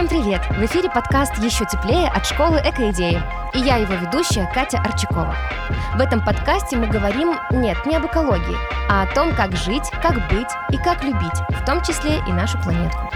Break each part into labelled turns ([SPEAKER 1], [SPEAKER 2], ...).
[SPEAKER 1] Всем привет! В эфире подкаст «Еще теплее» от школы «Экоидеи». И я его ведущая Катя Арчакова. В этом подкасте мы говорим, нет, не об экологии, а о том, как жить, как быть и как любить, в том числе и нашу планетку.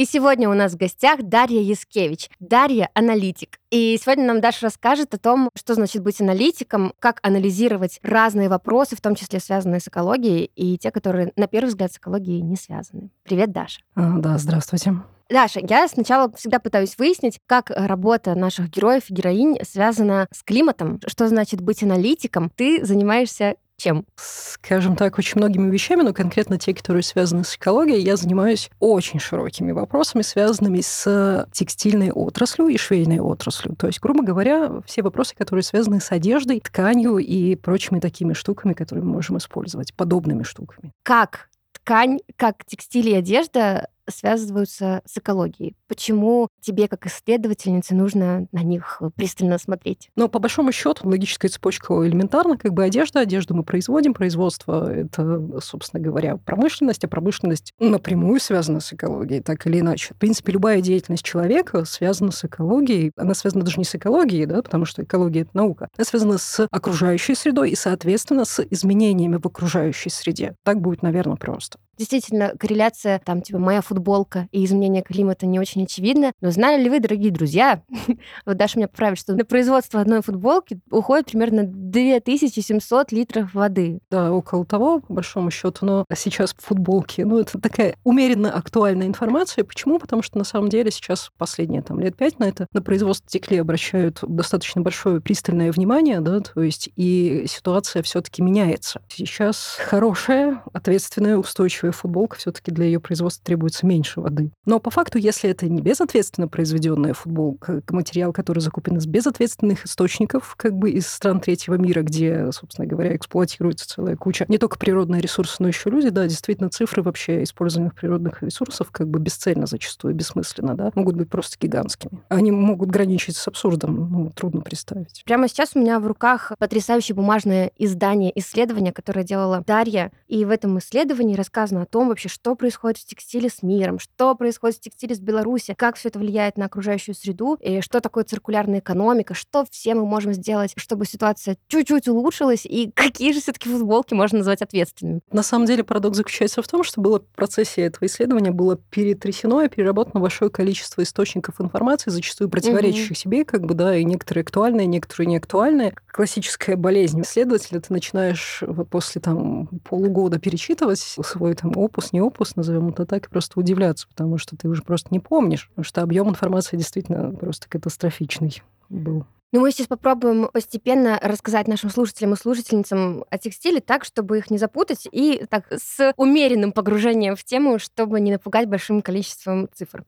[SPEAKER 1] И сегодня у нас в гостях Дарья Яскевич. Дарья — аналитик. И сегодня нам Даша расскажет о том, что значит быть аналитиком, как анализировать разные вопросы, в том числе связанные с экологией, и те, которые, на первый взгляд, с экологией не связаны. Привет, Даша.
[SPEAKER 2] А, да, здравствуйте.
[SPEAKER 1] Даша, я сначала всегда пытаюсь выяснить, как работа наших героев и героинь связана с климатом, что значит быть аналитиком. Ты занимаешься чем?
[SPEAKER 2] Скажем так, очень многими вещами, но конкретно те, которые связаны с экологией, я занимаюсь очень широкими вопросами, связанными с текстильной отраслью и швейной отраслью. То есть, грубо говоря, все вопросы, которые связаны с одеждой, тканью и прочими такими штуками, которые мы можем использовать, подобными штуками.
[SPEAKER 1] Как ткань, как текстиль и одежда связываются с экологией? Почему тебе, как исследовательнице, нужно на них пристально смотреть?
[SPEAKER 2] Но по большому счету логическая цепочка элементарна. Как бы одежда, одежду мы производим, производство — это, собственно говоря, промышленность, а промышленность напрямую связана с экологией, так или иначе. В принципе, любая деятельность человека связана с экологией. Она связана даже не с экологией, да, потому что экология — это наука. Она связана с окружающей средой и, соответственно, с изменениями в окружающей среде. Так будет, наверное, просто.
[SPEAKER 1] Действительно, корреляция, там, типа, моя футболка и изменение климата не очень очевидна. Но знали ли вы, дорогие друзья, вот Даша меня поправит, что на производство одной футболки уходит примерно 2700 литров воды.
[SPEAKER 2] Да, около того, по большому счету. Но сейчас футболки, ну, это такая умеренно актуальная информация. Почему? Потому что, на самом деле, сейчас последние там, лет пять на это, на производство стекли обращают достаточно большое пристальное внимание, да, то есть и ситуация все таки меняется. Сейчас хорошая, ответственная, устойчивая красивая футболка, все-таки для ее производства требуется меньше воды. Но по факту, если это не безответственно произведенная футболка, материал, который закуплен из безответственных источников, как бы из стран третьего мира, где, собственно говоря, эксплуатируется целая куча не только природные ресурсы, но еще люди, да, действительно, цифры вообще использованных природных ресурсов как бы бесцельно зачастую, бессмысленно, да, могут быть просто гигантскими. Они могут граничить с абсурдом, ну, трудно представить.
[SPEAKER 1] Прямо сейчас у меня в руках потрясающее бумажное издание исследования, которое делала Дарья, и в этом исследовании рассказано о том вообще, что происходит в текстиле с миром, что происходит в текстиле с Беларуси, как все это влияет на окружающую среду, и что такое циркулярная экономика, что все мы можем сделать, чтобы ситуация чуть-чуть улучшилась, и какие же все-таки футболки можно назвать ответственными.
[SPEAKER 2] На самом деле парадокс заключается в том, что было в процессе этого исследования было перетрясено и переработано большое количество источников информации, зачастую противоречащих угу. себе, как бы, да, и некоторые актуальные, некоторые не актуальные. Классическая болезнь исследователя, ты начинаешь после там полугода перечитывать свой там опус, не опус, назовем это так, и просто удивляться, потому что ты уже просто не помнишь, потому что объем информации действительно просто катастрофичный был.
[SPEAKER 1] Ну, мы сейчас попробуем постепенно рассказать нашим слушателям и слушательницам о текстиле так, чтобы их не запутать, и так с умеренным погружением в тему, чтобы не напугать большим количеством цифр.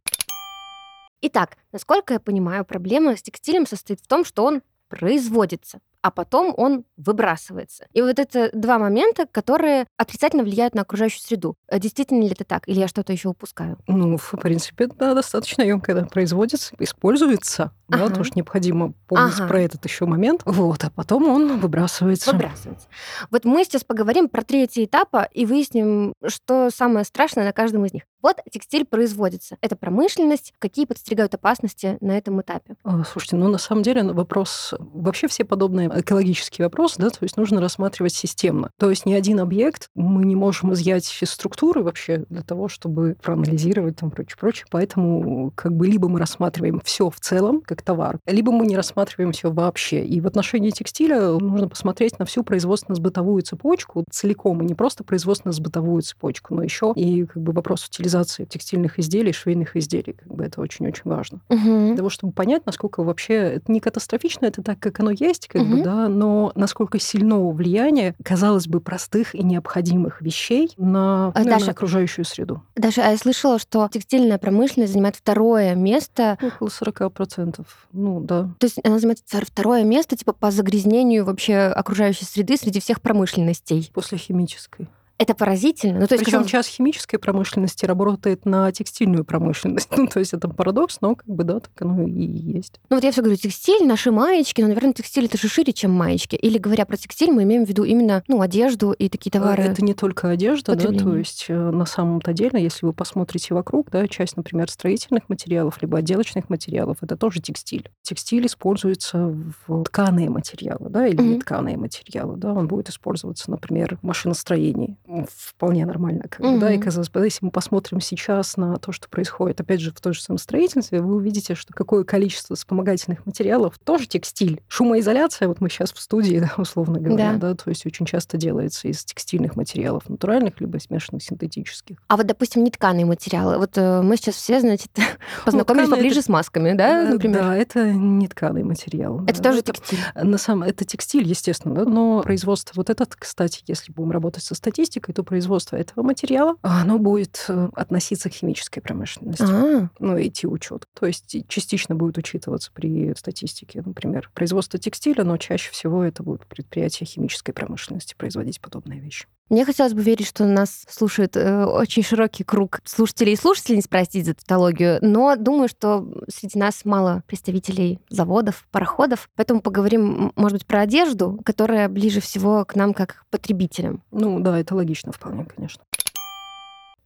[SPEAKER 1] Итак, насколько я понимаю, проблема с текстилем состоит в том, что он производится а потом он выбрасывается. И вот это два момента, которые отрицательно влияют на окружающую среду. Э, действительно ли это так? Или я что-то еще упускаю?
[SPEAKER 2] Ну, в принципе, да, достаточно емко, когда производится, используется, ага. да, потому что необходимо помнить ага. про этот еще момент. Вот, а потом он выбрасывается.
[SPEAKER 1] Выбрасывается. Вот мы сейчас поговорим про третий этапа и выясним, что самое страшное на каждом из них. Вот текстиль производится. Это промышленность. Какие подстерегают опасности на этом этапе?
[SPEAKER 2] А, слушайте, ну на самом деле вопрос... Вообще все подобные экологические вопросы, да, то есть нужно рассматривать системно. То есть ни один объект мы не можем изъять из структуры вообще для того, чтобы проанализировать там прочее, прочее. Поэтому как бы либо мы рассматриваем все в целом как товар, либо мы не рассматриваем все вообще. И в отношении текстиля нужно посмотреть на всю производственно-сбытовую цепочку целиком, и не просто производственно-сбытовую цепочку, но еще и как бы вопрос утилизации текстильных изделий, швейных изделий. Как бы это очень-очень важно. Угу. Для того, чтобы понять, насколько вообще это не катастрофично, это так, как оно есть, как угу. бы, да, но насколько сильного влияния, казалось бы, простых и необходимых вещей на, а, Даша, на окружающую среду.
[SPEAKER 1] Даже а я слышала, что текстильная промышленность занимает второе место.
[SPEAKER 2] Около 40%. Ну, да.
[SPEAKER 1] То есть она занимает второе место, типа, по загрязнению вообще окружающей среды среди всех промышленностей.
[SPEAKER 2] После химической.
[SPEAKER 1] Это поразительно. Ну,
[SPEAKER 2] то есть, Причем казалось... час химической промышленности работает на текстильную промышленность. Ну, то есть это парадокс, но как бы да, так оно и есть.
[SPEAKER 1] Ну вот я все говорю, текстиль, наши маечки, но, наверное, текстиль это же шире, чем маечки. Или говоря про текстиль, мы имеем в виду именно ну, одежду и такие э, товары.
[SPEAKER 2] Это не только одежда, да, то есть э, на самом-то деле, если вы посмотрите вокруг, да, часть, например, строительных материалов, либо отделочных материалов, это тоже текстиль. Текстиль используется в тканые материалы, да, или mm-hmm. тканые материалы, да, он будет использоваться, например, в машиностроении. Вполне нормально, как mm-hmm. да, и казалось бы, если мы посмотрим сейчас на то, что происходит, опять же, в той же самом строительстве, вы увидите, что какое количество вспомогательных материалов тоже текстиль. Шумоизоляция, вот мы сейчас в студии, да, условно говоря, да. да, то есть очень часто делается из текстильных материалов, натуральных, либо смешанных синтетических.
[SPEAKER 1] А вот, допустим, нетканые материалы. Вот э, мы сейчас все, значит, познакомились ну, поближе это... с масками, да,
[SPEAKER 2] например? Да, это нетканый материал.
[SPEAKER 1] Это тоже это, текстиль?
[SPEAKER 2] На самом... Это текстиль, естественно, да, но производство вот этот, кстати, если будем работать со статистикой, то производство этого материала, оно будет э, относиться к химической промышленности. А-а-а. Ну, идти учет. То есть частично будет учитываться при статистике, например, производство текстиля, но чаще всего это будут предприятия химической промышленности производить подобные вещи.
[SPEAKER 1] Мне хотелось бы верить, что нас слушает э, очень широкий круг слушателей и слушательниц, простите за тавтологию, но думаю, что среди нас мало представителей заводов, пароходов, поэтому поговорим, может быть, про одежду, которая ближе всего к нам как потребителям.
[SPEAKER 2] Ну да, это логично вполне, конечно.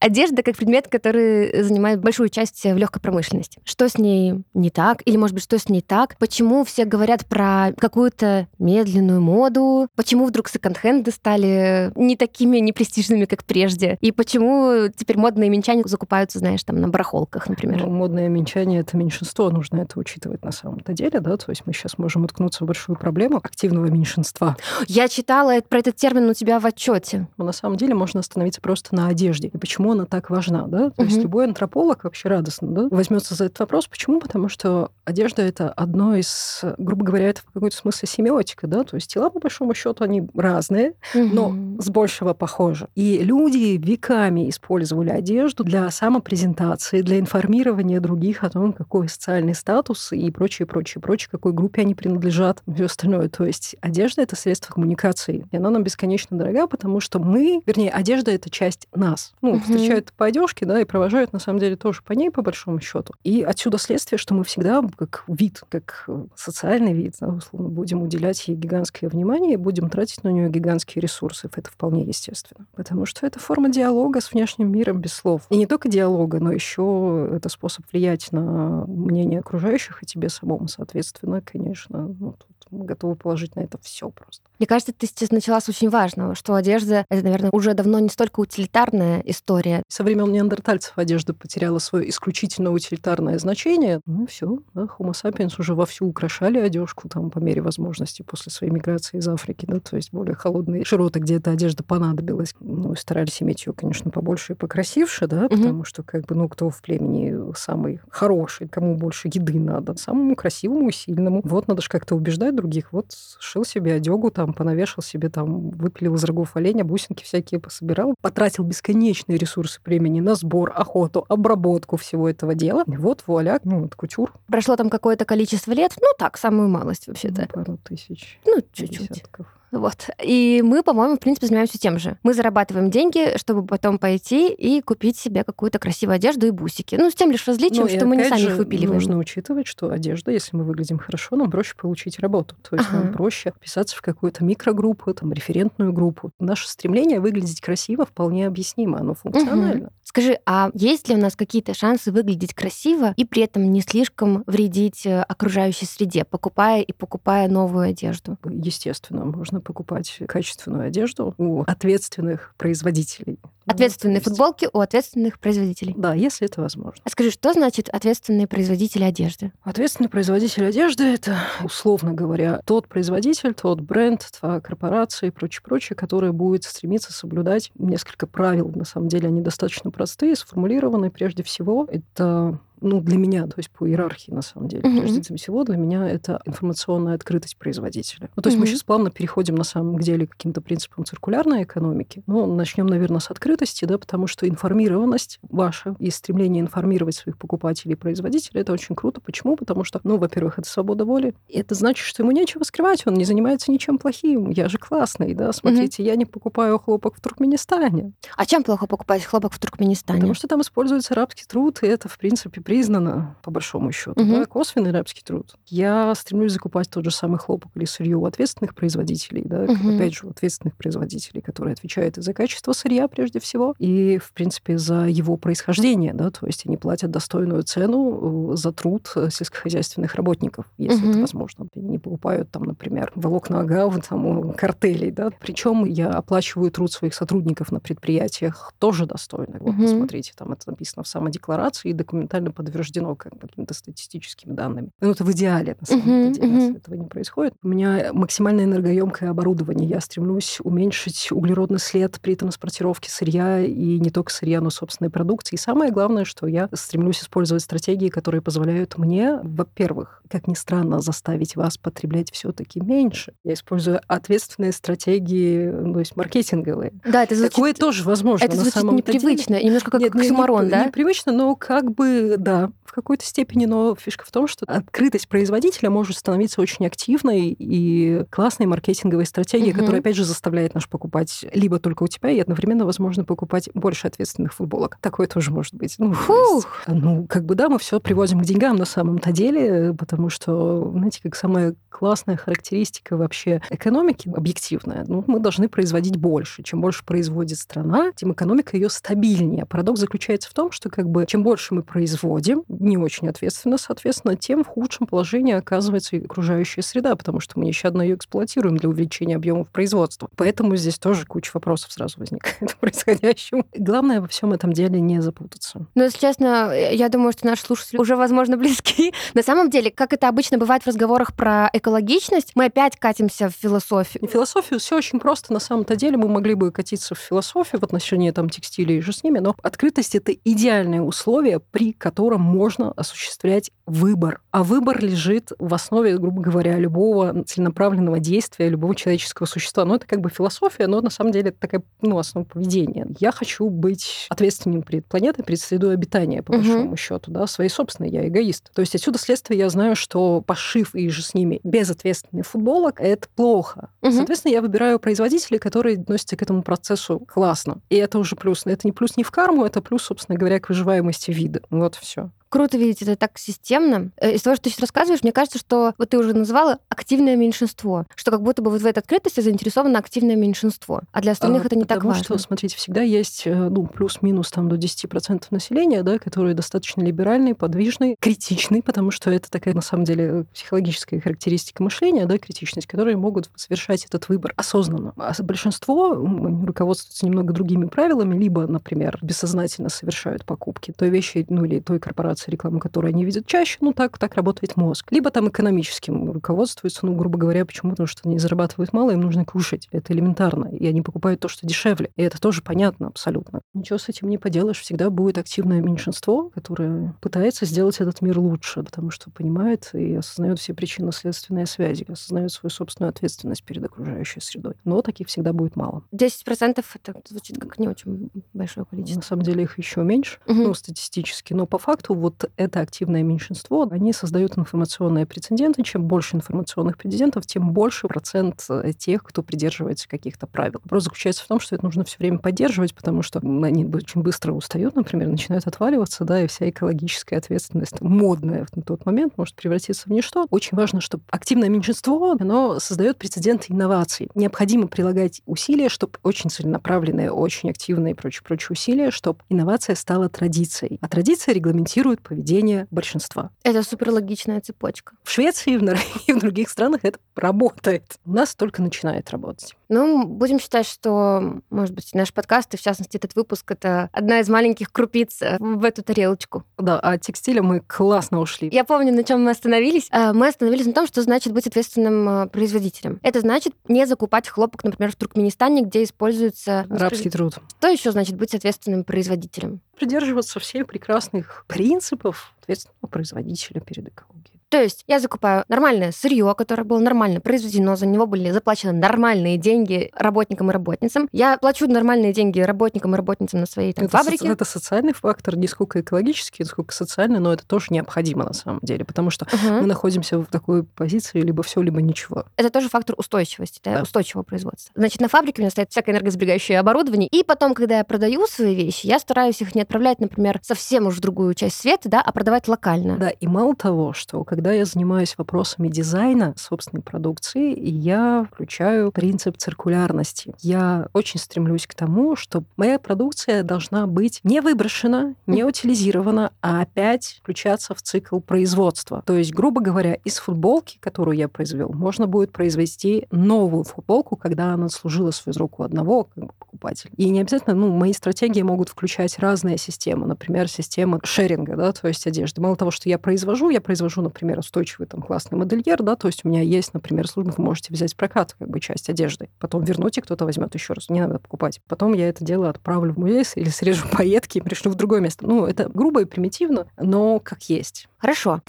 [SPEAKER 1] Одежда как предмет, который занимает большую часть в легкой промышленности. Что с ней не так? Или, может быть, что с ней так? Почему все говорят про какую-то медленную моду? Почему вдруг секонд-хенды стали не такими непрестижными, как прежде? И почему теперь модные минчане закупаются, знаешь, там на барахолках, например?
[SPEAKER 2] Ну, модные минчане — это меньшинство, нужно это учитывать на самом-то деле, да? То есть мы сейчас можем уткнуться в большую проблему активного меньшинства.
[SPEAKER 1] Я читала про этот термин у тебя в отчете.
[SPEAKER 2] Но на самом деле можно остановиться просто на одежде. И почему она так важна, да? То угу. есть любой антрополог вообще радостно, да, возьмется за этот вопрос. Почему? Потому что одежда это одно из, грубо говоря, это в какой-то смысле семиотика, да, то есть тела по большому счету они разные, угу. но с большего похожи. И люди веками использовали одежду для самопрезентации, для информирования других о том, какой социальный статус и прочее, прочее, прочее, какой группе они принадлежат, и все остальное. То есть одежда это средство коммуникации, и она нам бесконечно дорога, потому что мы, вернее, одежда это часть нас. Ну, угу встречают по одежке, да, и провожают, на самом деле, тоже по ней, по большому счету. И отсюда следствие, что мы всегда, как вид, как э, социальный вид, да, условно, будем уделять ей гигантское внимание и будем тратить на нее гигантские ресурсы. Это вполне естественно. Потому что это форма диалога с внешним миром без слов. И не только диалога, но еще это способ влиять на мнение окружающих и тебе самому, соответственно, конечно. Ну, тут мы готовы положить на это все просто.
[SPEAKER 1] Мне кажется, ты сейчас начала с очень важного, что одежда — это, наверное, уже давно не столько утилитарная история.
[SPEAKER 2] Со времен неандертальцев одежда потеряла свое исключительно утилитарное значение. Ну все, да, Homo sapiens уже вовсю украшали одежку там по мере возможности после своей миграции из Африки, да, то есть более холодные широты, где эта одежда понадобилась. Ну, старались иметь ее, конечно, побольше и покрасивше, да, угу. потому что как бы, ну, кто в племени самый хороший, кому больше еды надо, самому красивому, сильному. Вот надо же как-то убеждать других. Вот шил себе одегу, там, понавешал себе, там, выпилил из рогов оленя, бусинки всякие пособирал, потратил бесконечные ресурсы времени на сбор, охоту, обработку всего этого дела. И вот, вуаля, ну, вот кутюр.
[SPEAKER 1] Прошло там какое-то количество лет, ну, так, самую малость вообще-то.
[SPEAKER 2] Ну, пару тысяч.
[SPEAKER 1] Ну, чуть-чуть. Десятков. Вот. И мы, по-моему, в принципе, занимаемся тем же. Мы зарабатываем деньги, чтобы потом пойти и купить себе какую-то красивую одежду и бусики. Ну, с тем лишь различием, ну, что мы не сами же, их выпиливаем.
[SPEAKER 2] Нужно учитывать, что одежда, если мы выглядим хорошо, нам проще получить работу. То есть ага. нам проще вписаться в какую-то микрогруппу, там, референтную группу. Наше стремление выглядеть красиво вполне объяснимо, оно функционально. Угу.
[SPEAKER 1] Скажи, а есть ли у нас какие-то шансы выглядеть красиво и при этом не слишком вредить э, окружающей среде, покупая и покупая новую одежду?
[SPEAKER 2] Естественно, можно покупать качественную одежду у ответственных производителей.
[SPEAKER 1] Ответственные ну, футболки у ответственных производителей.
[SPEAKER 2] Да, если это возможно.
[SPEAKER 1] А скажи, что значит ответственные производители одежды?
[SPEAKER 2] Ответственный производитель одежды — это, условно говоря, тот производитель, тот бренд, та корпорация и прочее, прочее, которая будет стремиться соблюдать несколько правил. На самом деле они достаточно простые, сформулированы прежде всего. Это ну, для меня, то есть по иерархии, на самом деле, mm-hmm. прежде всего, для меня это информационная открытость производителя. Ну, то есть mm-hmm. мы сейчас плавно переходим, на самом деле, к каким-то принципам циркулярной экономики. Ну, начнем, наверное, с открытости, да, потому что информированность ваша и стремление информировать своих покупателей и производителей, это очень круто. Почему? Потому что, ну, во-первых, это свобода воли. И это значит, что ему нечего скрывать, он не занимается ничем плохим. Я же классный, да, смотрите, mm-hmm. я не покупаю хлопок в Туркменистане.
[SPEAKER 1] А чем плохо покупать хлопок в Туркменистане?
[SPEAKER 2] Потому что там используется рабский труд, и это, в принципе, признано, по большому счету, угу. да, косвенный рабский труд. Я стремлюсь закупать тот же самый хлопок или сырье у ответственных производителей, да, угу. опять же, у ответственных производителей, которые отвечают и за качество сырья прежде всего, и, в принципе, за его происхождение, да, то есть они платят достойную цену э, за труд э, сельскохозяйственных работников, если угу. это возможно. Они не покупают там, например, волокна агав там, у картелей, да, причем я оплачиваю труд своих сотрудников на предприятиях тоже достойно. Вот, угу. посмотрите, там это написано в самодекларации и документально подтверждено как какими-то статистическими данными. Ну, это в идеале, на самом uh-huh, деле, uh-huh. если этого не происходит. У меня максимально энергоемкое оборудование. Я стремлюсь уменьшить углеродный след при транспортировке сырья и не только сырья, но собственной продукции. И самое главное, что я стремлюсь использовать стратегии, которые позволяют мне, во-первых, как ни странно, заставить вас потреблять все-таки меньше. Я использую ответственные стратегии, ну, то есть маркетинговые.
[SPEAKER 1] Да, это звучит...
[SPEAKER 2] Такое тоже возможно
[SPEAKER 1] это
[SPEAKER 2] самом
[SPEAKER 1] непривычно,
[SPEAKER 2] деле.
[SPEAKER 1] немножко как Нет, оксюмарон,
[SPEAKER 2] не,
[SPEAKER 1] да?
[SPEAKER 2] Непривычно, но как бы, да, в какой-то степени, но фишка в том, что открытость производителя может становиться очень активной и классной маркетинговой стратегией, угу. которая, опять же, заставляет наш покупать либо только у тебя, и одновременно, возможно, покупать больше ответственных футболок. Такое тоже может быть. Ну, есть, ну как бы да, мы все приводим к деньгам на самом-то деле, потому что, знаете, как самая классная характеристика вообще экономики объективная, ну, мы должны производить больше. Чем больше производит страна, тем экономика ее стабильнее. Парадокс заключается в том, что как бы чем больше мы производим, не очень ответственно, соответственно, тем в худшем положении оказывается и окружающая среда, потому что мы нещадно ее эксплуатируем для увеличения объемов производства. Поэтому здесь тоже куча вопросов сразу возникает происходящему. Главное во всем этом деле не запутаться.
[SPEAKER 1] Ну, если честно, я думаю, что наши слушатели уже, возможно, близки. На самом деле, как это обычно бывает в разговорах про экологичность, мы опять катимся в философию.
[SPEAKER 2] В философию все очень просто. На самом-то деле мы могли бы катиться в философию в отношении там текстиля и же с ними, но открытость — это идеальное условие, при котором можно осуществлять выбор. А выбор лежит в основе, грубо говоря, любого целенаправленного действия, любого человеческого существа. Но это как бы философия, но на самом деле это такая ну, основа поведения. Я хочу быть ответственным перед планетой, перед средой обитания, по большому угу. счету, да, своей собственной, я эгоист. То есть отсюда следствие я знаю, что пошив и же с ними безответственный футболок — это плохо. Угу. Соответственно, я выбираю производителей, которые относятся к этому процессу классно. И это уже плюс. Это не плюс не в карму, это плюс, собственно говоря, к выживаемости вида. Вот все.
[SPEAKER 1] Круто видеть это так системно. Э, из того, что ты сейчас рассказываешь, мне кажется, что вот ты уже назвала активное меньшинство, что как будто бы вот в этой открытости заинтересовано активное меньшинство, а для остальных а, это не так важно.
[SPEAKER 2] что, смотрите, всегда есть э, ну, плюс-минус там до 10% населения, да, которые достаточно либеральные, подвижные, критичные, потому что это такая, на самом деле, психологическая характеристика мышления, да, критичность, которые могут совершать этот выбор осознанно. А большинство руководствуются немного другими правилами, либо, например, бессознательно совершают покупки той вещи, ну или той корпорации, информации, рекламу, которую они видят чаще, ну так, так работает мозг. Либо там экономическим руководствуются, ну, грубо говоря, почему? Потому что они зарабатывают мало, им нужно кушать. Это элементарно. И они покупают то, что дешевле. И это тоже понятно абсолютно. Ничего с этим не поделаешь. Всегда будет активное меньшинство, которое пытается сделать этот мир лучше, потому что понимает и осознает все причинно-следственные связи, осознает свою собственную ответственность перед окружающей средой. Но таких всегда будет мало.
[SPEAKER 1] 10% это звучит как не очень большое количество.
[SPEAKER 2] На самом деле их еще меньше, угу. ну, статистически. Но по факту вот это активное меньшинство, они создают информационные прецеденты. Чем больше информационных прецедентов, тем больше процент э, тех, кто придерживается каких-то правил. Вопрос заключается в том, что это нужно все время поддерживать, потому что они очень быстро устают, например, начинают отваливаться, да, и вся экологическая ответственность, модная на тот момент, может превратиться в ничто. Очень важно, чтобы активное меньшинство, оно создает прецеденты инноваций. Необходимо прилагать усилия, чтобы очень целенаправленные, очень активные и прочие-прочие усилия, чтобы инновация стала традицией. А традиция регламентирует формирует поведение большинства.
[SPEAKER 1] Это суперлогичная цепочка.
[SPEAKER 2] В Швеции и в других странах это работает. У нас только начинает работать.
[SPEAKER 1] Ну, будем считать, что, может быть, наш подкаст, и в частности этот выпуск, это одна из маленьких крупиц э, в эту тарелочку.
[SPEAKER 2] Да, а текстиля мы классно ушли.
[SPEAKER 1] Я помню, на чем мы остановились. Э, мы остановились на том, что значит быть ответственным э, производителем. Это значит не закупать хлопок, например, в Туркменистане, где используется...
[SPEAKER 2] Рабский труд.
[SPEAKER 1] Что еще значит быть ответственным производителем?
[SPEAKER 2] придерживаться всех прекрасных принципов ответственного производителя перед экологией.
[SPEAKER 1] То есть я закупаю нормальное сырье, которое было нормально произведено, за него были заплачены нормальные деньги работникам и работницам. Я плачу нормальные деньги работникам и работницам на своей там,
[SPEAKER 2] это
[SPEAKER 1] фабрике.
[SPEAKER 2] Со- это социальный фактор, не сколько экологический, сколько социальный, но это тоже необходимо на самом деле, потому что угу. мы находимся в такой позиции либо все, либо ничего.
[SPEAKER 1] Это тоже фактор устойчивости, да, да. устойчивого производства. Значит, на фабрике у меня стоит всякое энергосберегающее оборудование, и потом, когда я продаю свои вещи, я стараюсь их не отправлять, например, совсем уж в другую часть света, да, а продавать локально.
[SPEAKER 2] Да, и мало того, что когда я занимаюсь вопросами дизайна собственной продукции, я включаю принцип циркулярности. Я очень стремлюсь к тому, что моя продукция должна быть не выброшена, не утилизирована, а опять включаться в цикл производства. То есть, грубо говоря, из футболки, которую я произвел, можно будет произвести новую футболку, когда она служила свою руку одного как бы, покупателя. И не обязательно, ну, мои стратегии могут включать разные системы, например, система шеринга, да, то есть одежды. Мало того, что я произвожу, я произвожу, например, устойчивый там классный модельер, да, то есть у меня есть, например, служба, вы можете взять прокат как бы часть одежды, потом вернуть, и кто-то возьмет еще раз, не надо покупать. Потом я это дело отправлю в музей или срежу пайетки и пришлю в другое место. Ну, это грубо и примитивно, но как есть.
[SPEAKER 1] Хорошо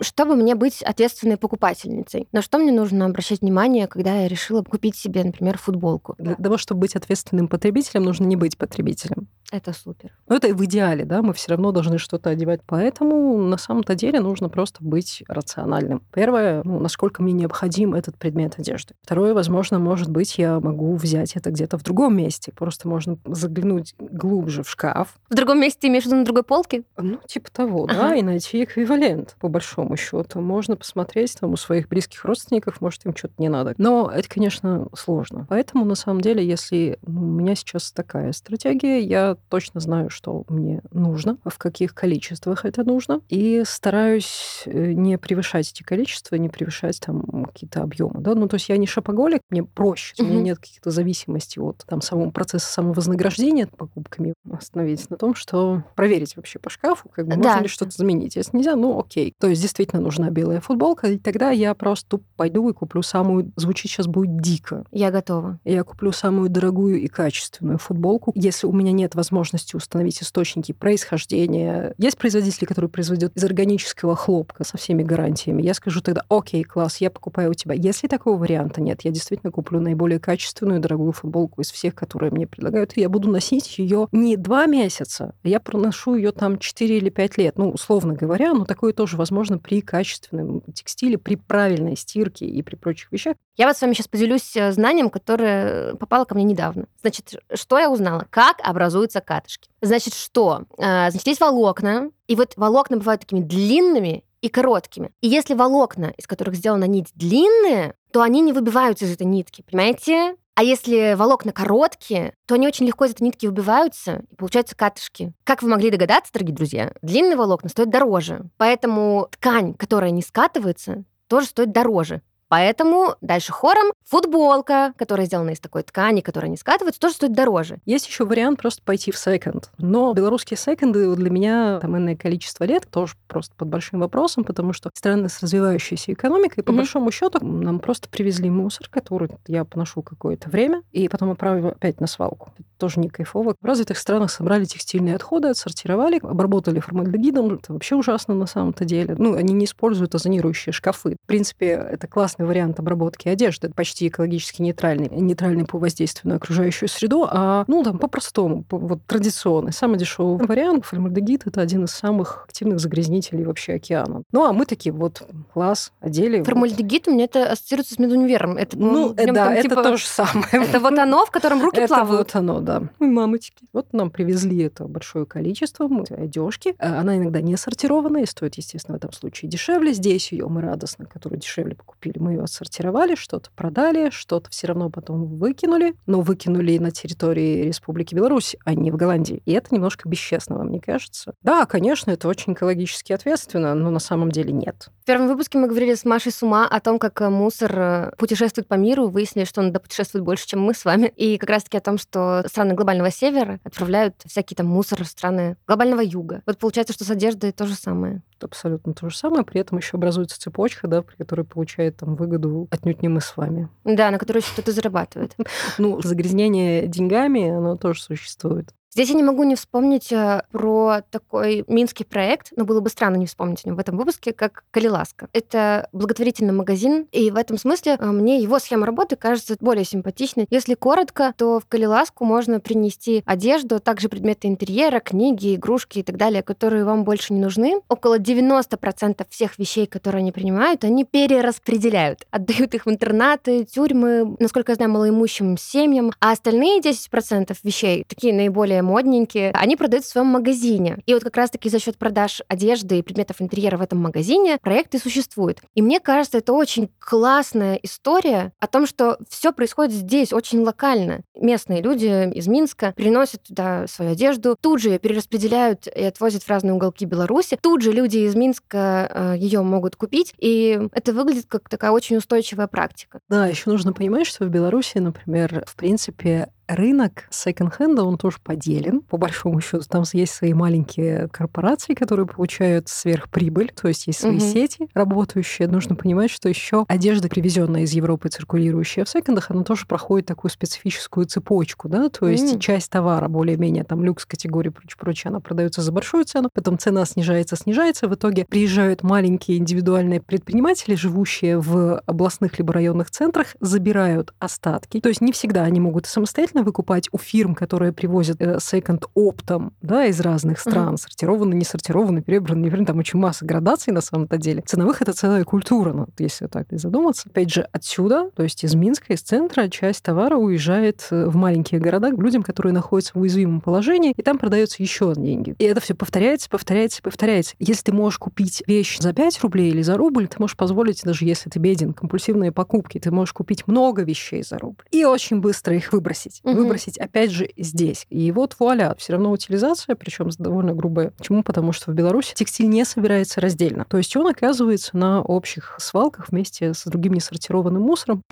[SPEAKER 1] чтобы мне быть ответственной покупательницей. На что мне нужно обращать внимание, когда я решила купить себе, например, футболку?
[SPEAKER 2] Для того, чтобы быть ответственным потребителем, нужно не быть потребителем.
[SPEAKER 1] Это супер.
[SPEAKER 2] Но это в идеале, да, мы все равно должны что-то одевать. Поэтому на самом-то деле нужно просто быть рациональным. Первое, ну, насколько мне необходим этот предмет одежды. Второе, возможно, может быть, я могу взять это где-то в другом месте. Просто можно заглянуть глубже в шкаф.
[SPEAKER 1] В другом месте ты имеешь в виду на другой полке?
[SPEAKER 2] Ну, типа того, ага. да, и найти эквивалент, по большому счету. Можно посмотреть там у своих близких родственников, может, им что-то не надо. Но это, конечно, сложно. Поэтому, на самом деле, если у меня сейчас такая стратегия, я точно знаю, что мне нужно, в каких количествах это нужно, и стараюсь э, не превышать эти количества, не превышать там какие-то объемы. Да? Ну, то есть я не шопоголик, мне проще, mm-hmm. у меня нет каких-то зависимостей от там, самого процесса самовознаграждения покупками. Остановиться на том, что проверить вообще по шкафу, как бы, да. можно ли что-то заменить. Если нельзя, ну окей. То есть действительно нужна белая футболка, и тогда я просто пойду и куплю самую... Звучит сейчас будет дико.
[SPEAKER 1] Я готова.
[SPEAKER 2] Я куплю самую дорогую и качественную футболку, если у меня нет возможности установить источники происхождения. Есть производители, которые производят из органического хлопка со всеми гарантиями. Я скажу тогда, окей, класс, я покупаю у тебя. Если такого варианта нет, я действительно куплю наиболее качественную дорогую футболку из всех, которые мне предлагают, и я буду носить ее не два месяца, я проношу ее там 4 или 5 лет. Ну, условно говоря, но такое тоже возможно при качественном текстиле, при правильной стирке и при прочих вещах.
[SPEAKER 1] Я вот с вами сейчас поделюсь э, знанием, которое попало ко мне недавно. Значит, что я узнала? Как образуется катышки. Значит, что? А, значит, есть волокна, и вот волокна бывают такими длинными и короткими. И если волокна, из которых сделана нить, длинные, то они не выбиваются из этой нитки, понимаете? А если волокна короткие, то они очень легко из этой нитки выбиваются, и получаются катышки. Как вы могли догадаться, дорогие друзья, длинные волокна стоят дороже. Поэтому ткань, которая не скатывается, тоже стоит дороже. Поэтому дальше хором футболка, которая сделана из такой ткани, которая не скатывается, тоже стоит дороже.
[SPEAKER 2] Есть еще вариант просто пойти в секонд. Но белорусские секонды для меня там иное количество лет тоже просто под большим вопросом, потому что страны с развивающейся экономикой, по mm-hmm. большому счету, нам просто привезли мусор, который я поношу какое-то время, и потом отправлю опять на свалку. Это тоже не кайфово. В развитых странах собрали текстильные отходы, отсортировали, обработали формальдегидом. Это вообще ужасно на самом-то деле. Ну, они не используют озонирующие шкафы. В принципе, это классно прекрасный вариант обработки одежды, почти экологически нейтральный, нейтральный по воздействию на окружающую среду, а, ну, там, по-простому, по, вот традиционный, самый дешевый вариант. Формальдегид — это один из самых активных загрязнителей вообще океана. Ну, а мы такие вот, класс, одели.
[SPEAKER 1] Формальдегид у меня это ассоциируется с медунивером. Это,
[SPEAKER 2] ну, ну да, там, это типа, то же самое.
[SPEAKER 1] Это вот оно, в котором руки
[SPEAKER 2] это
[SPEAKER 1] плавают.
[SPEAKER 2] вот оно, да. Ой, мамочки. Вот нам привезли это большое количество одежки. А она иногда не сортированная и стоит, естественно, в этом случае дешевле. Здесь ее мы радостно, которую дешевле покупили, мы ее отсортировали, что-то продали, что-то все равно потом выкинули, но выкинули на территории Республики Беларусь, а не в Голландии. И это немножко бесчестно, мне кажется. Да, конечно, это очень экологически ответственно, но на самом деле нет.
[SPEAKER 1] В первом выпуске мы говорили с Машей Сума о том, как э, мусор э, путешествует по миру, выяснили, что он путешествует больше, чем мы с вами, и как раз-таки о том, что страны глобального севера отправляют всякий там мусор в страны глобального юга. Вот получается, что с одеждой то же самое
[SPEAKER 2] абсолютно то же самое, при этом еще образуется цепочка, да, при которой получает там выгоду отнюдь не мы с вами.
[SPEAKER 1] Да, на которой кто-то зарабатывает.
[SPEAKER 2] Ну, загрязнение деньгами, оно тоже существует.
[SPEAKER 1] Здесь я не могу не вспомнить э, про такой минский проект, но было бы странно не вспомнить о нем в этом выпуске, как Калиласка. Это благотворительный магазин, и в этом смысле э, мне его схема работы кажется более симпатичной. Если коротко, то в Калиласку можно принести одежду, также предметы интерьера, книги, игрушки и так далее, которые вам больше не нужны. Около 90% всех вещей, которые они принимают, они перераспределяют. Отдают их в интернаты, тюрьмы, насколько я знаю, малоимущим семьям. А остальные 10% вещей, такие наиболее более модненькие, они продают в своем магазине. И вот как раз-таки за счет продаж одежды и предметов интерьера в этом магазине проект и существует. И мне кажется, это очень классная история о том, что все происходит здесь очень локально. Местные люди из Минска приносят туда свою одежду, тут же ее перераспределяют и отвозят в разные уголки Беларуси. Тут же люди из Минска э, ее могут купить, и это выглядит как такая очень устойчивая практика.
[SPEAKER 2] Да, еще нужно понимать, что в Беларуси, например, в принципе, рынок секонд-хенда, он тоже поделен. По большому счету, там есть свои маленькие корпорации, которые получают сверхприбыль, то есть есть свои угу. сети работающие. Нужно понимать, что еще одежда, привезенная из Европы, циркулирующая в секондах, она тоже проходит такую специфическую цепочку, да, то есть mm. часть товара более-менее там люкс категории прочее, прочее, она продается за большую цену, потом цена снижается, снижается, в итоге приезжают маленькие индивидуальные предприниматели, живущие в областных либо районных центрах, забирают остатки, то есть не всегда они могут самостоятельно бесплатно выкупать у фирм, которые привозят э, секонд оптом, да, из разных стран, uh-huh. сортированы, не сортированы, перебраны, не перебраны, там очень масса градаций на самом-то деле. Ценовых это целая культура, ну, если так и задуматься. Опять же, отсюда, то есть из Минска, из центра, часть товара уезжает э, в маленькие города к людям, которые находятся в уязвимом положении, и там продается еще деньги. И это все повторяется, повторяется, повторяется. Если ты можешь купить вещь за 5 рублей или за рубль, ты можешь позволить, даже если ты беден, компульсивные покупки, ты можешь купить много вещей за рубль и очень быстро их выбросить угу. выбросить опять же здесь. И вот вуаля, все равно утилизация, причем довольно грубая. Почему? Потому что в Беларуси текстиль не собирается раздельно. То есть он оказывается на общих свалках вместе с другим несортированным мусором.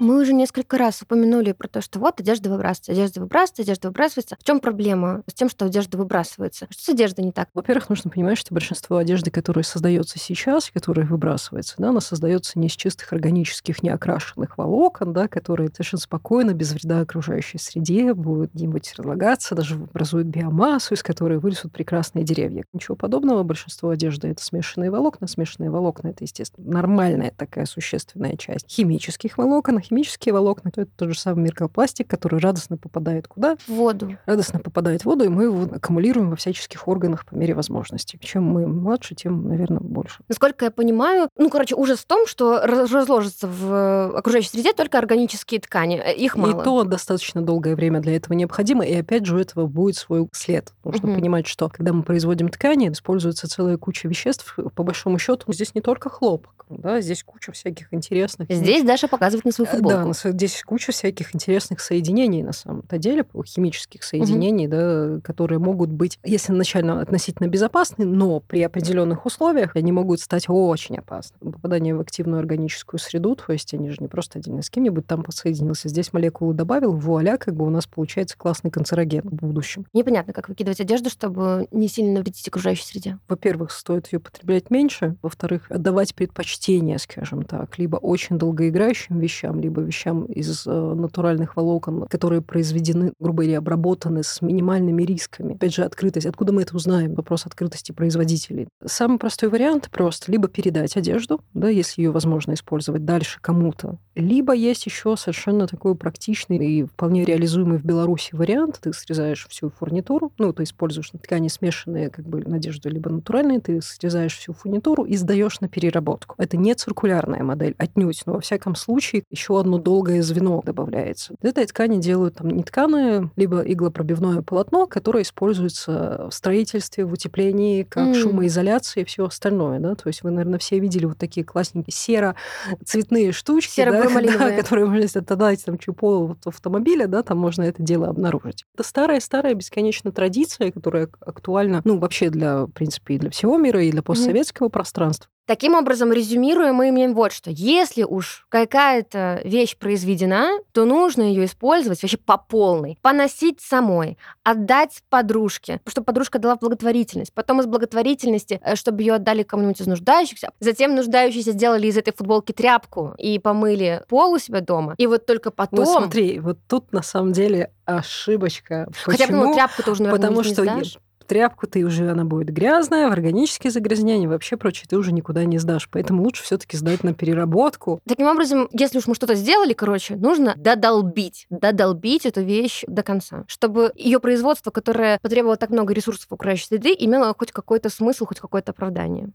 [SPEAKER 1] Мы уже несколько раз упомянули про то, что вот одежда выбрасывается, одежда выбрасывается, одежда выбрасывается. В чем проблема с тем, что одежда выбрасывается? Что с одеждой не так?
[SPEAKER 2] Во-первых, нужно понимать, что большинство одежды, которая создается сейчас, которая выбрасывается, да, она создается не из чистых органических, неокрашенных волокон, да, которые совершенно спокойно, без вреда окружающей среде, будут где-нибудь разлагаться, даже образуют биомассу, из которой вырастут прекрасные деревья. Ничего подобного. Большинство одежды — это смешанные волокна. Смешанные волокна — это, естественно, нормальная такая существенная часть химических волокон, химические волокна, то это тот же самый микропластик, который радостно попадает куда?
[SPEAKER 1] В воду.
[SPEAKER 2] Радостно попадает в воду, и мы его аккумулируем во всяческих органах по мере возможности. Чем мы младше, тем, наверное, больше.
[SPEAKER 1] Насколько я понимаю, ну, короче, ужас в том, что разложатся в окружающей среде только органические ткани. Э, их мало.
[SPEAKER 2] И то достаточно долгое время для этого необходимо, и опять же у этого будет свой след. Нужно угу. понимать, что когда мы производим ткани, используется целая куча веществ. По большому счету, здесь не только хлопок, да, здесь куча всяких интересных.
[SPEAKER 1] Здесь Даша показывает на свою футболку.
[SPEAKER 2] Да, здесь куча всяких интересных соединений на самом-то деле, химических соединений, угу. да, которые могут быть, если начально относительно безопасны, но при определенных условиях они могут стать очень опасны. Попадание в активную органическую среду, то есть они же не просто отдельно с кем-нибудь там подсоединился, здесь молекулы добавил, вуаля, как бы у нас получается классный канцероген в будущем.
[SPEAKER 1] Непонятно, как выкидывать одежду, чтобы не сильно навредить окружающей среде.
[SPEAKER 2] Во-первых, стоит ее потреблять меньше, во-вторых, отдавать предпочтение, скажем так, либо очень долгоиграющим вещам, либо вещам из э, натуральных волокон, которые произведены, грубо говоря, обработаны с минимальными рисками. Опять же, открытость. Откуда мы это узнаем? Вопрос открытости производителей. Самый простой вариант просто либо передать одежду, да, если ее возможно использовать дальше кому-то, либо есть еще совершенно такой практичный и вполне реализуемый в Беларуси вариант. Ты срезаешь всю фурнитуру, ну, ты используешь ткани смешанные, как бы надежду, либо натуральные, ты срезаешь всю фурнитуру и сдаешь на переработку. Это не циркулярная модель, отнюдь, но во всяком случае еще одно долгое звено добавляется. Из этой ткани делают там нетканое, либо иглопробивное полотно, которое используется в строительстве, в утеплении, как mm. шумоизоляция и все остальное. Да? То есть вы, наверное, все видели вот такие классненькие серо-цветные штучки, серо да, да, которые можно отдать там чупол автомобиля, да, там можно это дело обнаружить. Это старая-старая бесконечная традиция, которая актуальна, ну, вообще для, в принципе, и для всего мира, и для постсоветского mm. пространства.
[SPEAKER 1] Таким образом, резюмируя, мы имеем вот что. Если уж какая-то вещь произведена, то нужно ее использовать вообще по полной. Поносить самой, отдать подружке, чтобы подружка дала в благотворительность. Потом из благотворительности, э, чтобы ее отдали кому-нибудь из нуждающихся. Затем нуждающиеся сделали из этой футболки тряпку и помыли пол у себя дома. И вот только потом...
[SPEAKER 2] Вот смотри, вот тут на самом деле ошибочка.
[SPEAKER 1] Хотя бы ну, тряпку тоже, наверное,
[SPEAKER 2] Потому
[SPEAKER 1] не
[SPEAKER 2] что
[SPEAKER 1] сдашь
[SPEAKER 2] тряпку ты уже, она будет грязная, в органические загрязнения, вообще прочее, ты уже никуда не сдашь. Поэтому лучше все таки сдать на переработку.
[SPEAKER 1] Таким образом, если уж мы что-то сделали, короче, нужно додолбить, додолбить эту вещь до конца, чтобы ее производство, которое потребовало так много ресурсов окружающей среды, имело хоть какой-то смысл, хоть какое-то оправдание.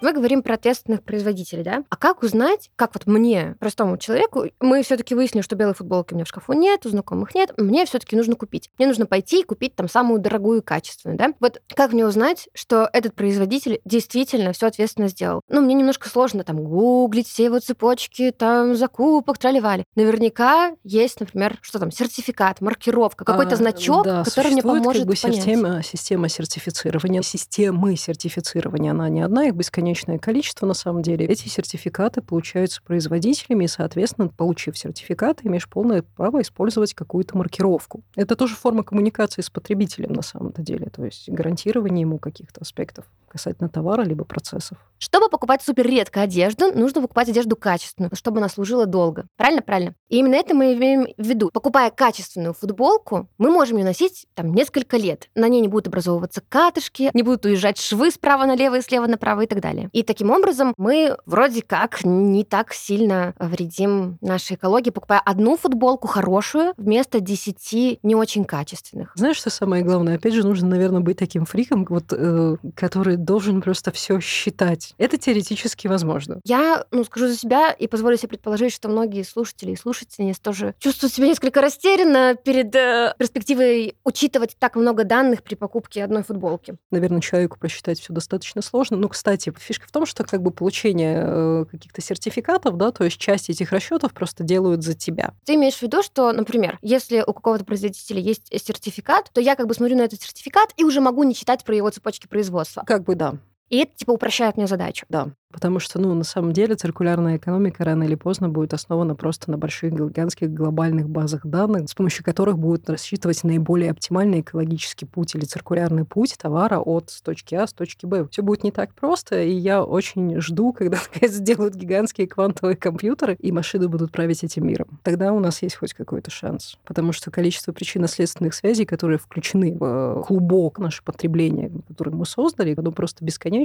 [SPEAKER 1] Мы говорим про ответственных производителей, да? А как узнать, как вот мне, простому человеку, мы все-таки выяснили, что белой футболки у меня в шкафу нет, у знакомых нет, мне все-таки нужно купить. Мне нужно пойти и купить там самую дорогую и качественную, да? Вот как мне узнать, что этот производитель действительно все ответственно сделал? Ну, мне немножко сложно там гуглить все его цепочки, там закупок, траливали. Наверняка есть, например, что там, сертификат, маркировка, какой-то а, значок, да, который мне поможет как бы
[SPEAKER 2] понять. Система, система сертифицирования, системы сертифицирования, она не одна, их бесконечно бесконечное количество на самом деле. Эти сертификаты получаются производителями, и, соответственно, получив сертификат, имеешь полное право использовать какую-то маркировку. Это тоже форма коммуникации с потребителем на самом-то деле, то есть гарантирование ему каких-то аспектов касательно товара либо процессов.
[SPEAKER 1] Чтобы покупать супер редко одежду, нужно покупать одежду качественную, чтобы она служила долго. Правильно? Правильно. И именно это мы имеем в виду. Покупая качественную футболку, мы можем ее носить там несколько лет. На ней не будут образовываться катышки, не будут уезжать швы справа налево и слева направо и так далее. И таким образом мы вроде как не так сильно вредим нашей экологии, покупая одну футболку хорошую вместо десяти не очень качественных.
[SPEAKER 2] Знаешь, что самое главное? Опять же, нужно, наверное, быть таким фриком, вот, э, который должен просто все считать. Это теоретически возможно.
[SPEAKER 1] Я, ну, скажу за себя и позволю себе предположить, что многие слушатели и слушательницы тоже чувствуют себя несколько растерянно перед э, перспективой учитывать так много данных при покупке одной футболки.
[SPEAKER 2] Наверное, человеку просчитать все достаточно сложно. Ну, кстати, фишка в том, что как бы получение э, каких-то сертификатов, да, то есть часть этих расчетов просто делают за тебя.
[SPEAKER 1] Ты имеешь в виду, что, например, если у какого-то производителя есть сертификат, то я как бы смотрю на этот сертификат и уже могу не читать про его цепочки производства.
[SPEAKER 2] Как бы да.
[SPEAKER 1] И это типа упрощает мне задачу.
[SPEAKER 2] Да. Потому что, ну, на самом деле циркулярная экономика рано или поздно будет основана просто на больших гигантских глобальных базах данных, с помощью которых будут рассчитывать наиболее оптимальный экологический путь или циркулярный путь товара от точки А с точки Б. Все будет не так просто, и я очень жду, когда наконец сделают гигантские квантовые компьютеры, и машины будут править этим миром. Тогда у нас есть хоть какой-то шанс. Потому что количество причинно-следственных связей, которые включены в э, клубок наше потребление, который мы создали, оно просто бесконечно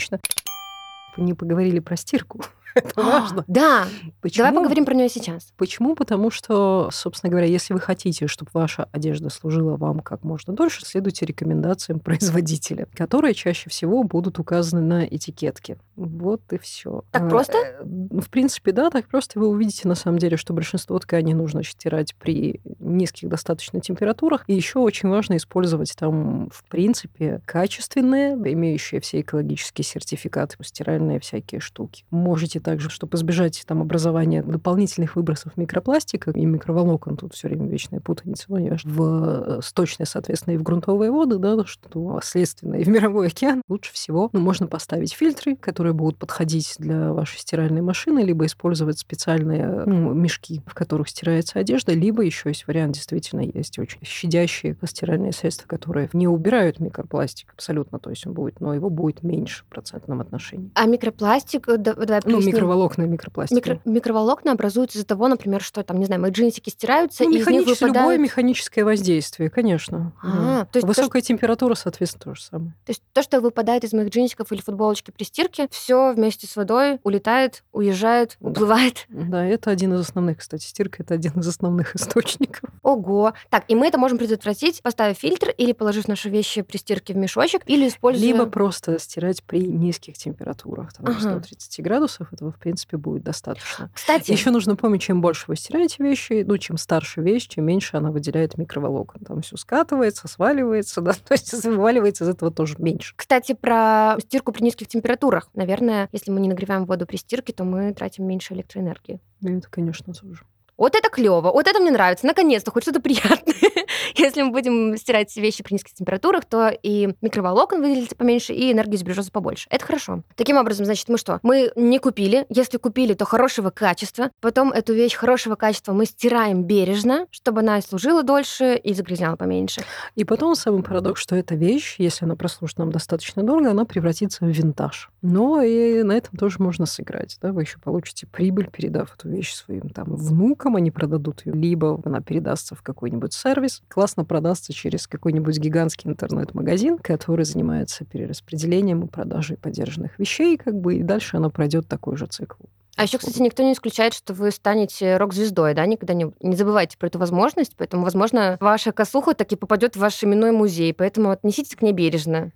[SPEAKER 2] не поговорили про стирку. Это а, важно.
[SPEAKER 1] Да. Почему? Давай поговорим про нее сейчас.
[SPEAKER 2] Почему? Потому что, собственно говоря, если вы хотите, чтобы ваша одежда служила вам как можно дольше, следуйте рекомендациям производителя, которые чаще всего будут указаны на этикетке. Вот и все.
[SPEAKER 1] Так просто? Э,
[SPEAKER 2] в принципе, да, так просто вы увидите на самом деле, что большинство тканей нужно стирать при низких достаточно температурах. И еще очень важно использовать там, в принципе, качественные, имеющие все экологические сертификаты, стиральные всякие штуки. Можете также, чтобы избежать там образования дополнительных выбросов микропластика и микроволокон, тут все время вечная путаница, ну, в э, сточные, соответственно, и в грунтовые воды, да, что, следственно, и в мировой океан, лучше всего ну, можно поставить фильтры, которые будут подходить для вашей стиральной машины, либо использовать специальные ну, мешки, в которых стирается одежда, либо еще есть вариант, действительно, есть очень щадящие стиральные средства, которые не убирают микропластик абсолютно, то есть он будет, но его будет меньше в процентном отношении.
[SPEAKER 1] А микропластик, э, давай
[SPEAKER 2] ну, микроволокна микропластики.
[SPEAKER 1] Микро, микроволокна образуются из-за того, например, что там, не знаю, мои джинсики стираются, ну, и из них выпадают...
[SPEAKER 2] любое механическое воздействие, конечно. А, да. то есть Высокая то, температура, соответственно, то же самое.
[SPEAKER 1] То есть то, что выпадает из моих джинсиков или футболочки при стирке, все вместе с водой улетает, уезжает, уплывает.
[SPEAKER 2] Да, это один из основных, кстати, стирка это один из основных источников.
[SPEAKER 1] Ого. Так, и мы это можем предотвратить, поставив фильтр или положив наши вещи при стирке в мешочек, или используя...
[SPEAKER 2] Либо просто стирать при низких температурах, там, ага. 130 градусов, этого, в принципе, будет достаточно.
[SPEAKER 1] Кстати.
[SPEAKER 2] Еще нужно помнить, чем больше вы стираете вещи, ну, чем старше вещь, чем меньше она выделяет микроволокон. Там все скатывается, сваливается, да, то есть вываливается из этого тоже меньше.
[SPEAKER 1] Кстати, про стирку при низких температурах. Наверное, если мы не нагреваем воду при стирке, то мы тратим меньше электроэнергии.
[SPEAKER 2] Ну, это, конечно, тоже.
[SPEAKER 1] Вот это клево, вот это мне нравится. Наконец-то хоть что-то приятное Если мы будем стирать вещи при низких температурах, то и микроволокон выделится поменьше, и энергии сбережется побольше. Это хорошо. Таким образом, значит, мы что? Мы не купили. Если купили, то хорошего качества. Потом эту вещь хорошего качества мы стираем бережно, чтобы она служила дольше и загрязняла поменьше.
[SPEAKER 2] И потом самый парадокс, что эта вещь, если она прослужит нам достаточно долго, она превратится в винтаж. Но и на этом тоже можно сыграть. Да? Вы еще получите прибыль, передав эту вещь своим там внукам, они продадут ее. Либо она передастся в какой-нибудь сервис, классно продастся через какой-нибудь гигантский интернет-магазин, который занимается перераспределением и продажей поддержанных вещей, как бы, и дальше оно пройдет такой же цикл.
[SPEAKER 1] А еще, кстати, никто не исключает, что вы станете рок-звездой, да, никогда не, не забывайте про эту возможность, поэтому, возможно, ваша косуха таки попадет в ваш именной музей, поэтому отнеситесь к ней бережно.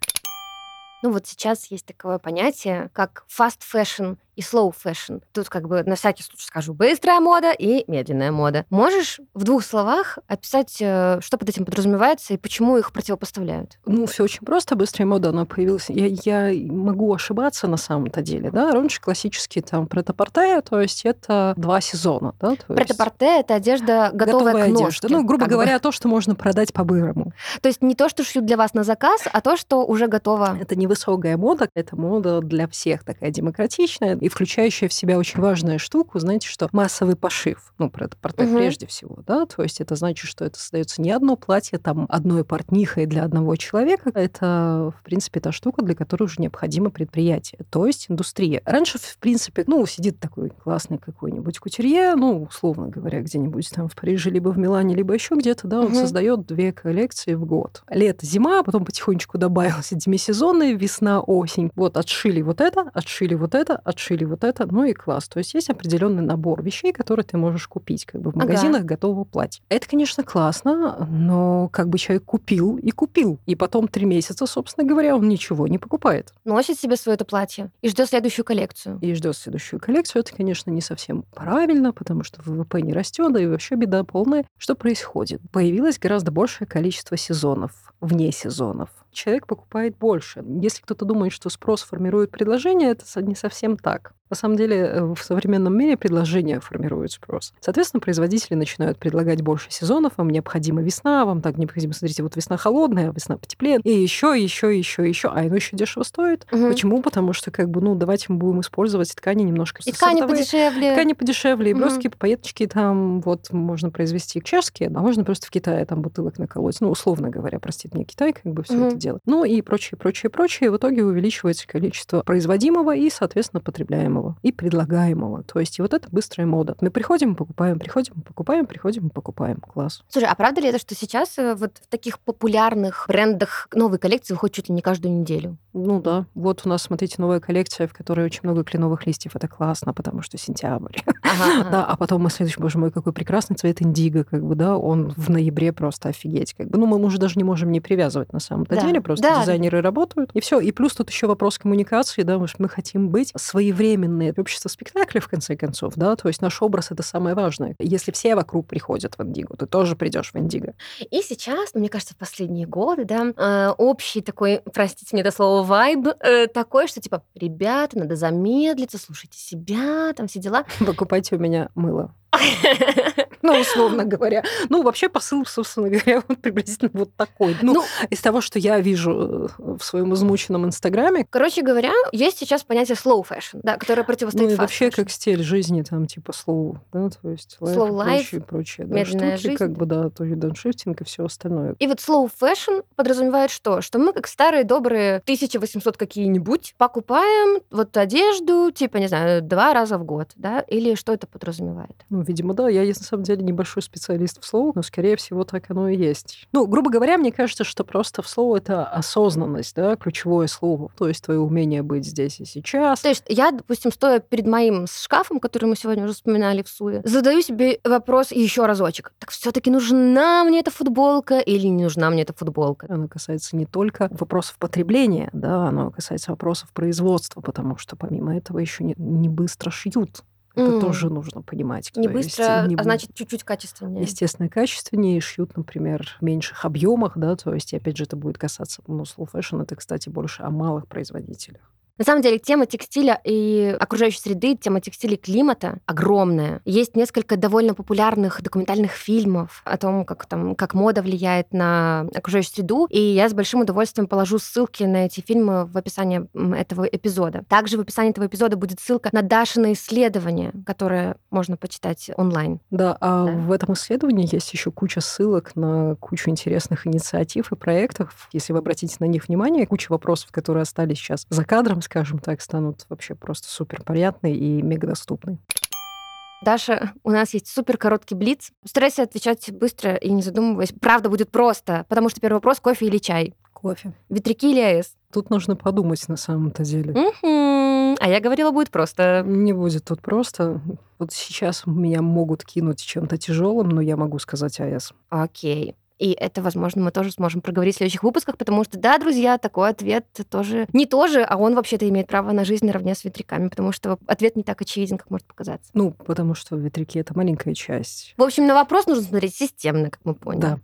[SPEAKER 1] Ну вот сейчас есть такое понятие, как fast fashion и slow fashion. Тут как бы на всякий случай скажу быстрая мода и медленная мода. Можешь в двух словах описать, э, что под этим подразумевается и почему их противопоставляют?
[SPEAKER 2] Ну, все очень просто. Быстрая мода, она появилась. Я, я могу ошибаться на самом-то деле, да. Раньше классические там претапорте, то есть это два сезона, да.
[SPEAKER 1] Претапорте — это одежда, готовая, готовая к ножке. Одежда.
[SPEAKER 2] Ну, грубо говоря, бы. то, что можно продать по-бырому.
[SPEAKER 1] То есть не то, что шьют для вас на заказ, а то, что уже готово.
[SPEAKER 2] Это невысокая мода, это мода для всех такая демократичная. И включающая в себя очень важную штуку, знаете, что массовый пошив, ну, про это портрет угу. прежде всего, да, то есть это значит, что это создается не одно платье, там, одной портнихой для одного человека, это, в принципе, та штука, для которой уже необходимо предприятие, то есть индустрия. Раньше, в принципе, ну, сидит такой классный какой-нибудь кутюрье, ну, условно говоря, где-нибудь там в Париже, либо в Милане, либо еще где-то, да, он угу. создает две коллекции в год. Лето, зима, а потом потихонечку добавилось демисезонные, весна, осень. Вот отшили вот это, отшили вот это, отшили или вот это, ну и класс. То есть есть определенный набор вещей, которые ты можешь купить как бы в магазинах ага. готового платья. Это, конечно, классно, но как бы человек купил и купил. И потом три месяца, собственно говоря, он ничего не покупает.
[SPEAKER 1] Носит себе свое это платье и ждет следующую коллекцию.
[SPEAKER 2] И ждет следующую коллекцию. Это, конечно, не совсем правильно, потому что ВВП не растет, да и вообще беда полная. Что происходит? Появилось гораздо большее количество сезонов, вне сезонов человек покупает больше. Если кто-то думает, что спрос формирует предложение, это не совсем так. На самом деле э, в современном мире предложения формируют спрос. Соответственно, производители начинают предлагать больше сезонов. Вам необходима весна, вам так необходимо, смотрите, вот весна холодная, весна потеплее, и еще, еще, еще, еще. А оно еще дешево стоит. Угу. Почему? Потому что, как бы, ну, давайте мы будем использовать ткани немножко
[SPEAKER 1] И ткани подешевле.
[SPEAKER 2] Ткани подешевле, и угу. броски, пайеточки там вот можно произвести чешские, а можно просто в Китае там бутылок наколоть. Ну, условно говоря, простите мне Китай, как бы все угу. это делать. Ну и прочее, прочее, прочее. В итоге увеличивается количество производимого и, соответственно, потребляемого и предлагаемого. То есть и вот это быстрая мода. Мы приходим, покупаем, приходим, покупаем, приходим, покупаем. Класс.
[SPEAKER 1] Слушай, а правда ли это, что сейчас э, вот в таких популярных брендах новые коллекции выходят чуть ли не каждую неделю?
[SPEAKER 2] Ну да. Вот у нас, смотрите, новая коллекция, в которой очень много кленовых листьев. Это классно, потому что сентябрь. Да, а потом мы следующий, боже мой, какой прекрасный цвет индиго, как бы, да, он в ноябре просто офигеть. Как бы, ну, мы уже даже не можем не привязывать на самом-то деле, просто дизайнеры работают, и все. И плюс тут еще вопрос коммуникации, да, мы хотим быть своевременные. Общество спектакля, в конце концов, да, то есть наш образ — это самое важное. Если все вокруг приходят в индиго, ты тоже придешь в индиго.
[SPEAKER 1] И сейчас, ну, мне кажется, в последние годы, да, э, общий такой, простите мне это слово, вайб э, такой, что типа, ребята, надо замедлиться, слушайте себя, там все дела.
[SPEAKER 2] Покупайте у меня мыло. Ну, условно говоря. Ну, вообще посыл, собственно говоря, вот приблизительно вот такой. Ну, ну, из того, что я вижу э, в своем измученном Инстаграме.
[SPEAKER 1] Короче говоря, есть сейчас понятие slow fashion, да, которое противостоит
[SPEAKER 2] Ну, и вообще как стиль жизни, там, типа slow, да, то есть life slow life, прочее, прочее. Да, медленная штуки, жизнь. как бы, да, то есть дауншифтинг и все остальное.
[SPEAKER 1] И вот slow fashion подразумевает что? Что мы, как старые добрые 1800 какие-нибудь, покупаем вот одежду, типа, не знаю, два раза в год, да, или что это подразумевает?
[SPEAKER 2] Ну, ну, видимо, да. Я, на самом деле, небольшой специалист в слову, но, скорее всего, так оно и есть. Ну, грубо говоря, мне кажется, что просто в слово это осознанность, да, ключевое слово. То есть твое умение быть здесь и сейчас.
[SPEAKER 1] То есть я, допустим, стоя перед моим шкафом, который мы сегодня уже вспоминали в Суе, задаю себе вопрос еще разочек. Так все таки нужна мне эта футболка или не нужна мне эта футболка?
[SPEAKER 2] Оно касается не только вопросов потребления, да, оно касается вопросов производства, потому что помимо этого еще не, не быстро шьют это mm. тоже нужно понимать.
[SPEAKER 1] Не быстро, есть, не, а значит чуть-чуть качественнее.
[SPEAKER 2] Естественно, качественнее, шьют, например, в меньших объемах, да, то есть, опять же, это будет касаться, ну, slow fashion, это, кстати, больше о малых производителях.
[SPEAKER 1] На самом деле, тема текстиля и окружающей среды, тема текстиля и климата огромная. Есть несколько довольно популярных документальных фильмов о том, как, там, как мода влияет на окружающую среду, и я с большим удовольствием положу ссылки на эти фильмы в описании этого эпизода. Также в описании этого эпизода будет ссылка на Дашино исследование, которое можно почитать онлайн.
[SPEAKER 2] Да, а да. в этом исследовании есть еще куча ссылок на кучу интересных инициатив и проектов. Если вы обратите на них внимание, куча вопросов, которые остались сейчас за кадром, скажем так, станут вообще просто супер понятны и мега доступны.
[SPEAKER 1] Даша, у нас есть супер короткий блиц. Старайся отвечать быстро и не задумываясь. Правда будет просто, потому что первый вопрос — кофе или чай?
[SPEAKER 2] Кофе.
[SPEAKER 1] Ветряки или АЭС?
[SPEAKER 2] Тут нужно подумать на самом-то деле.
[SPEAKER 1] Угу. А я говорила, будет просто.
[SPEAKER 2] Не будет тут просто. Вот сейчас меня могут кинуть чем-то тяжелым, но я могу сказать АЭС.
[SPEAKER 1] Окей. И это, возможно, мы тоже сможем проговорить в следующих выпусках, потому что, да, друзья, такой ответ тоже не тоже, а он вообще-то имеет право на жизнь наравне с ветряками, потому что ответ не так очевиден, как может показаться.
[SPEAKER 2] Ну, потому что ветряки — это маленькая часть.
[SPEAKER 1] В общем, на вопрос нужно смотреть системно, как мы поняли.
[SPEAKER 2] Да.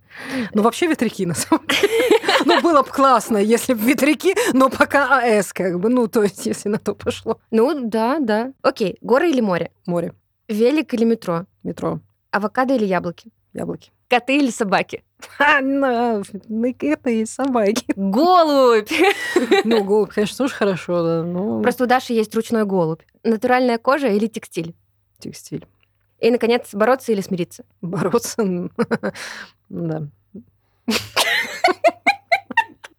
[SPEAKER 2] Ну, вообще ветряки, на самом деле. Ну, было бы классно, если бы ветряки, но пока АЭС, как бы, ну, то есть, если на то пошло.
[SPEAKER 1] Ну, да, да. Окей, горы или море?
[SPEAKER 2] Море.
[SPEAKER 1] Велик или метро?
[SPEAKER 2] Метро.
[SPEAKER 1] Авокадо или яблоки?
[SPEAKER 2] Яблоки.
[SPEAKER 1] Коты или собаки?
[SPEAKER 2] На, на коты и собаки.
[SPEAKER 1] Голубь!
[SPEAKER 2] Ну, голубь, конечно, тоже хорошо, да. Но...
[SPEAKER 1] Просто у Даши есть ручной голубь. Натуральная кожа или текстиль?
[SPEAKER 2] Текстиль.
[SPEAKER 1] И, наконец, бороться или смириться?
[SPEAKER 2] Бороться, да.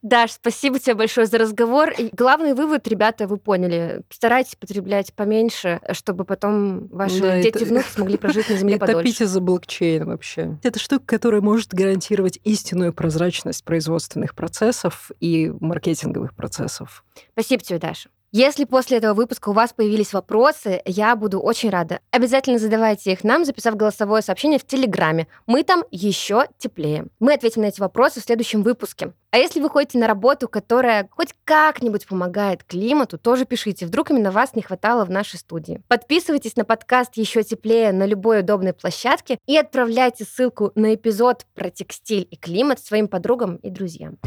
[SPEAKER 1] Даш, спасибо тебе большое за разговор. И главный вывод, ребята, вы поняли. Старайтесь потреблять поменьше, чтобы потом ваши да, дети и внуки смогли прожить на Земле подольше.
[SPEAKER 2] Топите за блокчейн вообще. Это штука, которая может гарантировать истинную прозрачность производственных процессов и маркетинговых процессов.
[SPEAKER 1] Спасибо тебе, Даша. Если после этого выпуска у вас появились вопросы, я буду очень рада. Обязательно задавайте их нам, записав голосовое сообщение в Телеграме. Мы там еще теплее. Мы ответим на эти вопросы в следующем выпуске. А если вы ходите на работу, которая хоть как-нибудь помогает климату, тоже пишите. Вдруг именно вас не хватало в нашей студии. Подписывайтесь на подкаст «Еще теплее» на любой удобной площадке и отправляйте ссылку на эпизод про текстиль и климат своим подругам и друзьям.